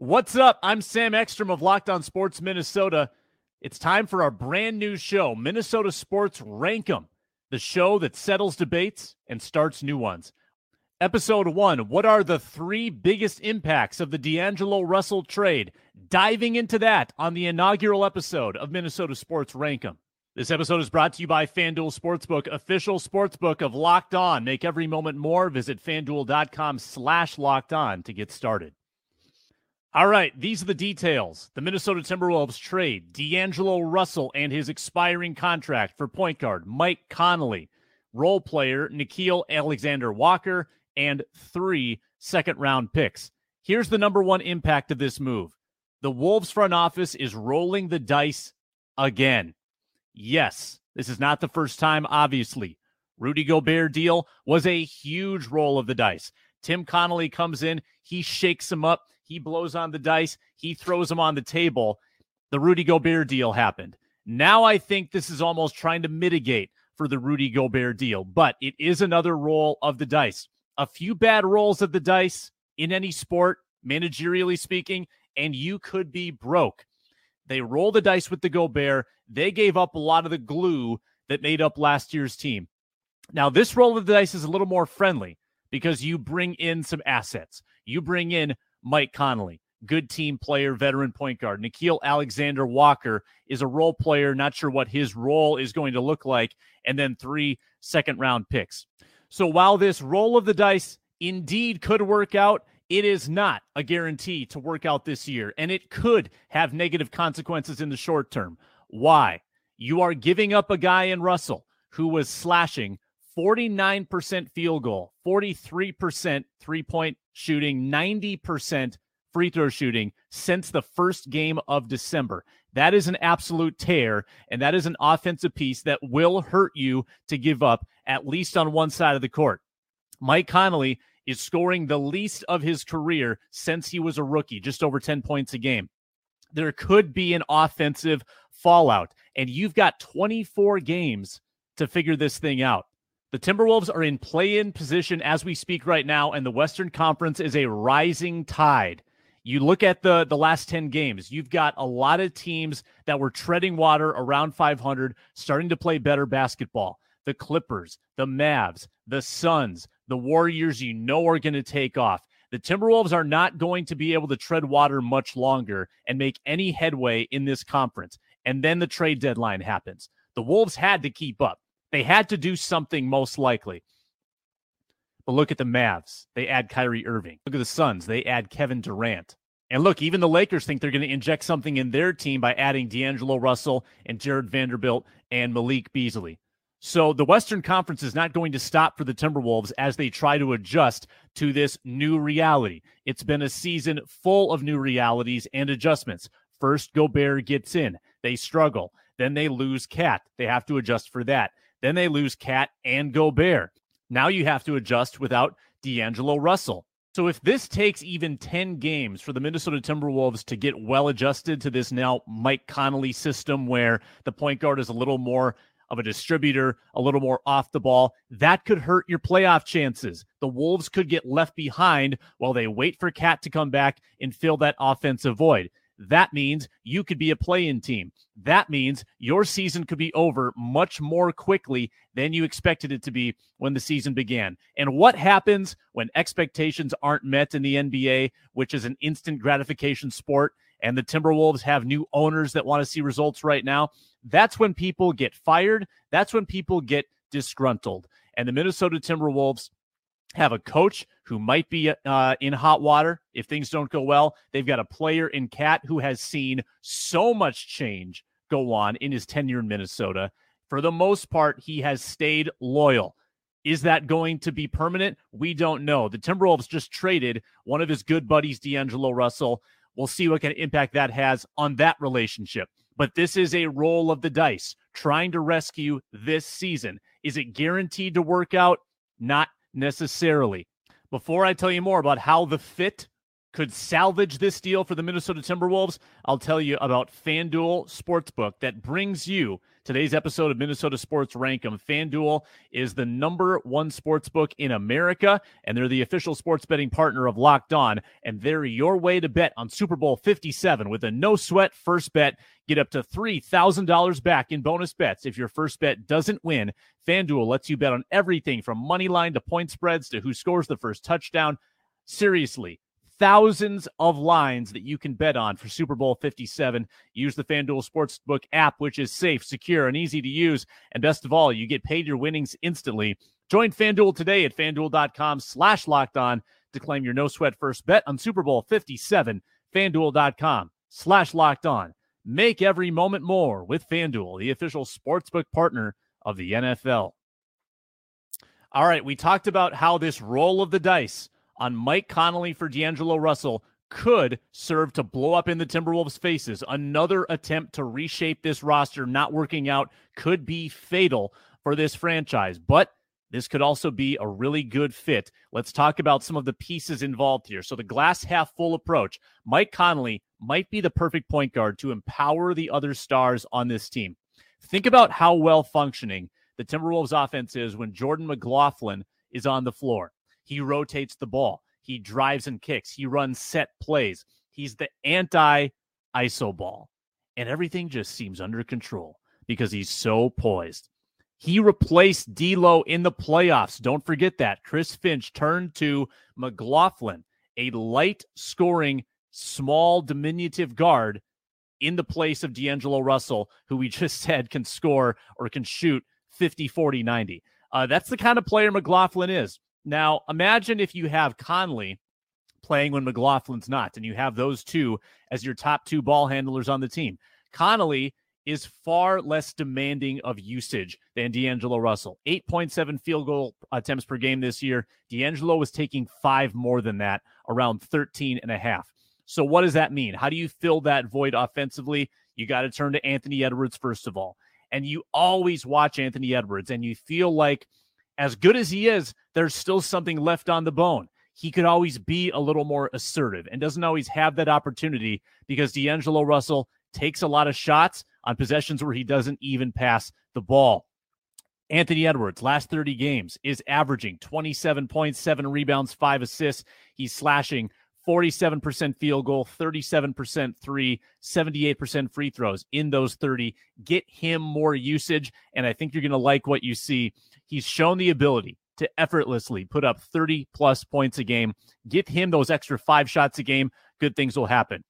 What's up? I'm Sam Ekstrom of Locked On Sports Minnesota. It's time for our brand new show, Minnesota Sports Rank 'em, the show that settles debates and starts new ones. Episode one What are the three biggest impacts of the D'Angelo Russell trade? Diving into that on the inaugural episode of Minnesota Sports Rank 'em. This episode is brought to you by FanDuel Sportsbook, official sportsbook of Locked On. Make every moment more. Visit fanduel.com slash locked on to get started. All right, these are the details. The Minnesota Timberwolves trade D'Angelo Russell and his expiring contract for point guard Mike Conley, role player Nickeil Alexander Walker, and three second round picks. Here's the number one impact of this move the Wolves front office is rolling the dice again. Yes, this is not the first time, obviously. Rudy Gobert deal was a huge roll of the dice. Tim Connelly comes in, he shakes him up he blows on the dice. He throws them on the table. The Rudy Gobert deal happened. Now I think this is almost trying to mitigate for the Rudy Gobert deal, but it is another roll of the dice. A few bad rolls of the dice in any sport, managerially speaking, and you could be broke. They roll the dice with the Gobert. They gave up a lot of the glue that made up last year's team. Now, this roll of the dice is a little more friendly because you bring in some assets. You bring in Mike Conley, good team player, veteran point guard. Nickeil Alexander Walker is a role player, not sure what his role is going to look like, and then three second round picks. So while this roll of the dice indeed could work out, it is not a guarantee to work out this year, and it could have negative consequences in the short term. Why? You are giving up a guy in Russell who was slashing 49% field goal, 43% three point shooting, 90% free throw shooting since the first game of December. That is an absolute tear, and that is an offensive piece that will hurt you to give up, at least on one side of the court. Mike Conley is scoring the least of his career since he was a rookie, just over 10 points a game. There could be an offensive fallout, and you've got 24 games to figure this thing out. The Timberwolves are in play in position as we speak right now, and the Western Conference is a rising tide. You look at the, the last 10 games, you've got a lot of teams that were treading water around 500, starting to play better basketball. The Clippers, the Mavs, the Suns, the Warriors, you know, are going to take off. The Timberwolves are not going to be able to tread water much longer and make any headway in this conference. And then the trade deadline happens. The Wolves had to keep up. They had to do something most likely. But look at the Mavs. They add Kyrie Irving. Look at the Suns. They add Kevin Durant. And look, even the Lakers think they're going to inject something in their team by adding D'Angelo Russell and Jarred Vanderbilt and Malik Beasley. So the Western Conference is not going to stop for the Timberwolves as they try to adjust to this new reality. It's been a season full of new realities and adjustments. First, Gobert gets in. They struggle. Then they lose KAT. They have to adjust for that. Then they lose KAT and Gobert. Now you have to adjust without D'Angelo Russell. So if this takes even 10 games for the Minnesota Timberwolves to get well adjusted to this now Mike Conley system where the point guard is a little more of a distributor, a little more off the ball, that could hurt your playoff chances. The Wolves could get left behind while they wait for KAT to come back and fill that offensive void. That means you could be a play in team. That means your season could be over much more quickly than you expected it to be when the season began. And what happens when expectations aren't met in the NBA, which is an instant gratification sport, and the Timberwolves have new owners that want to see results right now? That's when people get fired. That's when people get disgruntled. And the Minnesota Timberwolves have a coach who might be uh, in hot water if things don't go well. They've got a player in KAT who has seen so much change go on in his tenure in Minnesota. For the most part, he has stayed loyal. Is that going to be permanent? We don't know. The Timberwolves just traded one of his good buddies, D'Angelo Russell. We'll see what kind of impact that has on that relationship. But this is a roll of the dice trying to rescue this season. Is it guaranteed to work out? Not necessarily. Before I tell you more about how the fit could salvage this deal for the Minnesota Timberwolves, I'll tell you about FanDuel Sportsbook that brings you Today's episode of Minnesota Sports Rank 'em. FanDuel is the number one sports book in America, and they're the official sports betting partner of Locked On. And they're your way to bet on Super Bowl 57 with a no sweat first bet. Get up to $3,000 back in bonus bets if your first bet doesn't win. FanDuel lets you bet on everything from money line to point spreads to who scores the first touchdown. Seriously, thousands of lines that you can bet on for Super Bowl 57. Use the FanDuel Sportsbook app, which is safe, secure, and easy to use. And best of all, you get paid your winnings instantly. Join FanDuel today at fanduel.com slash locked on to claim your no sweat first bet on Super Bowl 57. FanDuel.com slash locked on. Make every moment more with FanDuel, the official sportsbook partner of the NFL. All right, we talked about how this roll of the dice on Mike Conley for D'Angelo Russell could serve to blow up in the Timberwolves' faces. Another attempt to reshape this roster not working out could be fatal for this franchise, but this could also be a really good fit. Let's talk about some of the pieces involved here. So, the glass half full approach Mike Conley might be the perfect point guard to empower the other stars on this team. Think about how well functioning the Timberwolves offense is when Jordan McLaughlin is on the floor. He rotates the ball. He drives and kicks. He runs set plays. He's the anti ISO ball. And everything just seems under control because he's so poised. He replaced D'Lo in the playoffs. Don't forget that. Chris Finch turned to McLaughlin, a light scoring, small, diminutive guard in the place of D'Angelo Russell, who we just said can score or can shoot 50, 40, 90. Uh, that's the kind of player McLaughlin is. Now, imagine if you have Conley playing when McLaughlin's not, and you have those two as your top two ball handlers on the team. Conley is far less demanding of usage than D'Angelo Russell. 8.7 field goal attempts per game this year. D'Angelo was taking five more than that, around 13 and a half. So, what does that mean? How do you fill that void offensively? You got to turn to Anthony Edwards, first of all. And you always watch Anthony Edwards, and you feel like as good as he is, there's still something left on the bone. He could always be a little more assertive and doesn't always have that opportunity because D'Angelo Russell takes a lot of shots on possessions where he doesn't even pass the ball. Anthony Edwards, last 30 games, is averaging 27 points, seven rebounds, five assists. He's slashing 47% field goal, 37% three, 78% free throws in those 30. Get him more usage, and I think you're going to like what you see. He's shown the ability to effortlessly put up 30 plus points a game. Get him those extra five shots a game. Good things will happen.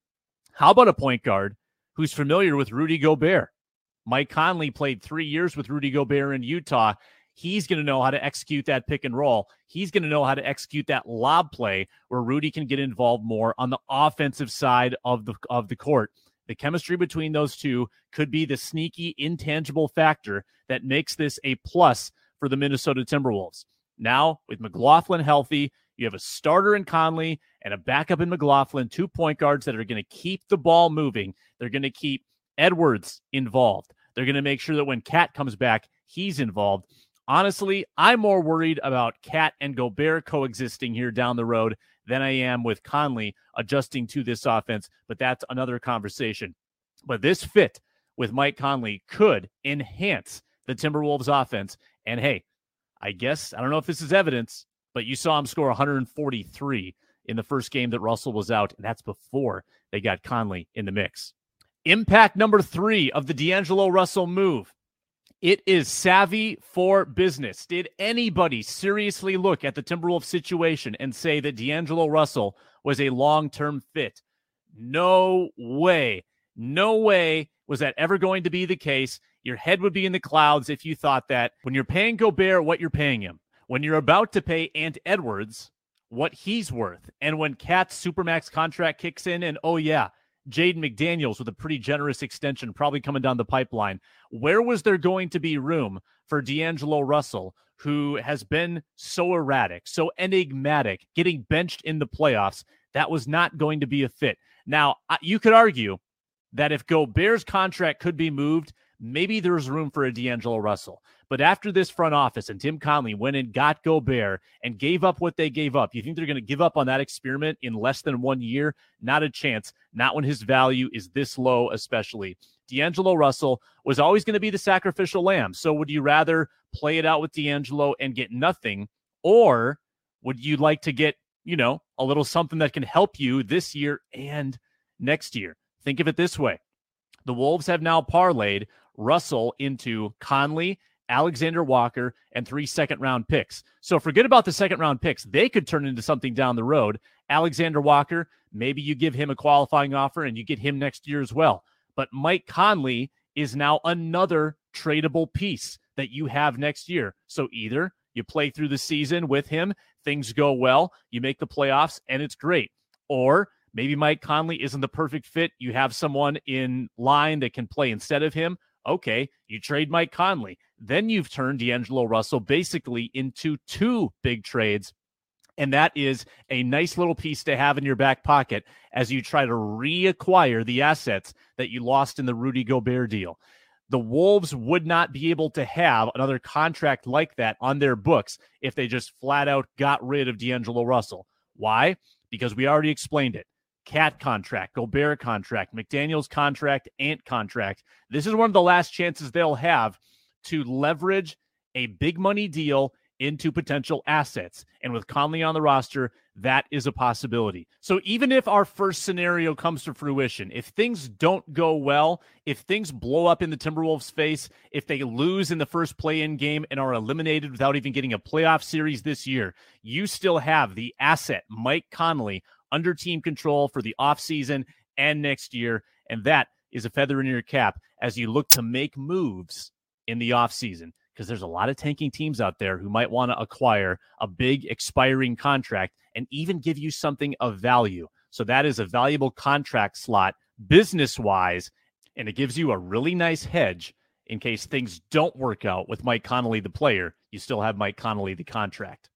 How about a point guard who's familiar with Rudy Gobert? Mike Conley played three years with Rudy Gobert in Utah. He's going to know how to execute that pick and roll. He's going to know how to execute that lob play where Rudy can get involved more on the offensive side of the of the court. The chemistry between those two could be the sneaky intangible factor that makes this a plus for the Minnesota Timberwolves. Now, with McLaughlin healthy, you have a starter in Conley and a backup in McLaughlin, two point guards that are going to keep the ball moving. They're going to keep Edwards involved. They're going to make sure that when KAT comes back, he's involved. Honestly, I'm more worried about KAT and Gobert coexisting here down the road than I am with Conley adjusting to this offense, but that's another conversation. But this fit with Mike Conley could enhance the Timberwolves offense and hey, I guess, I don't know if this is evidence, but you saw him score 143 in the first game that Russell was out, and that's before they got Conley in the mix. Impact number three of the D'Angelo Russell move. It is savvy for business. Did anybody seriously look at the Timberwolves situation and say that D'Angelo Russell was a long term fit? No way. No way was that ever going to be the case. Your head would be in the clouds if you thought that when you're paying Gobert what you're paying him, when you're about to pay Ant Edwards what he's worth, and when KAT's Supermax contract kicks in, and oh, yeah, Jaden McDaniels with a pretty generous extension probably coming down the pipeline. Where was there going to be room for D'Angelo Russell, who has been so erratic, so enigmatic, getting benched in the playoffs? That was not going to be a fit. Now, you could argue that if Gobert's contract could be moved, maybe there's room for a D'Angelo Russell. But after this front office and Tim Conley went and got Gobert and gave up what they gave up, you think they're going to give up on that experiment in less than one year? Not a chance. Not when his value is this low, especially. D'Angelo Russell was always going to be the sacrificial lamb. So would you rather play it out with D'Angelo and get nothing, or would you like to get, you know, a little something that can help you this year and next year? Think of it this way the Wolves have now parlayed Russell into Conley, Alexander Walker, and three second round picks. So forget about the second round picks. They could turn into something down the road. Alexander Walker, maybe you give him a qualifying offer and you get him next year as well. But Mike Conley is now another tradable piece that you have next year. So either you play through the season with him, things go well, you make the playoffs, and it's great. Or maybe Mike Conley isn't the perfect fit. You have someone in line that can play instead of him. Okay, you trade Mike Conley. Then you've turned D'Angelo Russell basically into two big trades. And that is a nice little piece to have in your back pocket as you try to reacquire the assets that you lost in the Rudy Gobert deal. The Wolves would not be able to have another contract like that on their books if they just flat out got rid of D'Angelo Russell. Why? Because we already explained it. KAT contract, Gobert contract, McDaniels contract, Ant contract. This is one of the last chances they'll have to leverage a big money deal into potential assets. And with Conley on the roster, that is a possibility. So even if our first scenario comes to fruition, if things don't go well, if things blow up in the Timberwolves' face, if they lose in the first play in game and are eliminated without even getting a playoff series this year, you still have the asset, Mike Conley, under team control for the offseason and next year. And that is a feather in your cap as you look to make moves in the offseason because there's a lot of tanking teams out there who might want to acquire a big expiring contract and even give you something of value. So that is a valuable contract slot business wise, and it gives you a really nice hedge in case things don't work out with Mike Conley, the player. You still have Mike Conley, the contract.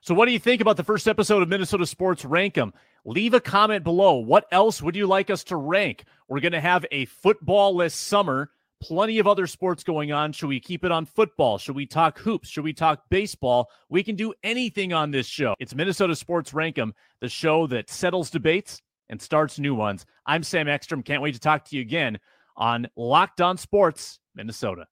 So, what do you think about the first episode of Minnesota Sports Rank 'em? Leave a comment below. What else would you like us to rank? We're going to have a footballless summer. Plenty of other sports going on. Should we keep it on football? Should we talk hoops? Should we talk baseball? We can do anything on this show. It's Minnesota Sports Rank 'em, the show that settles debates and starts new ones. I'm Sam Ekstrom. Can't wait to talk to you again on Locked On Sports Minnesota.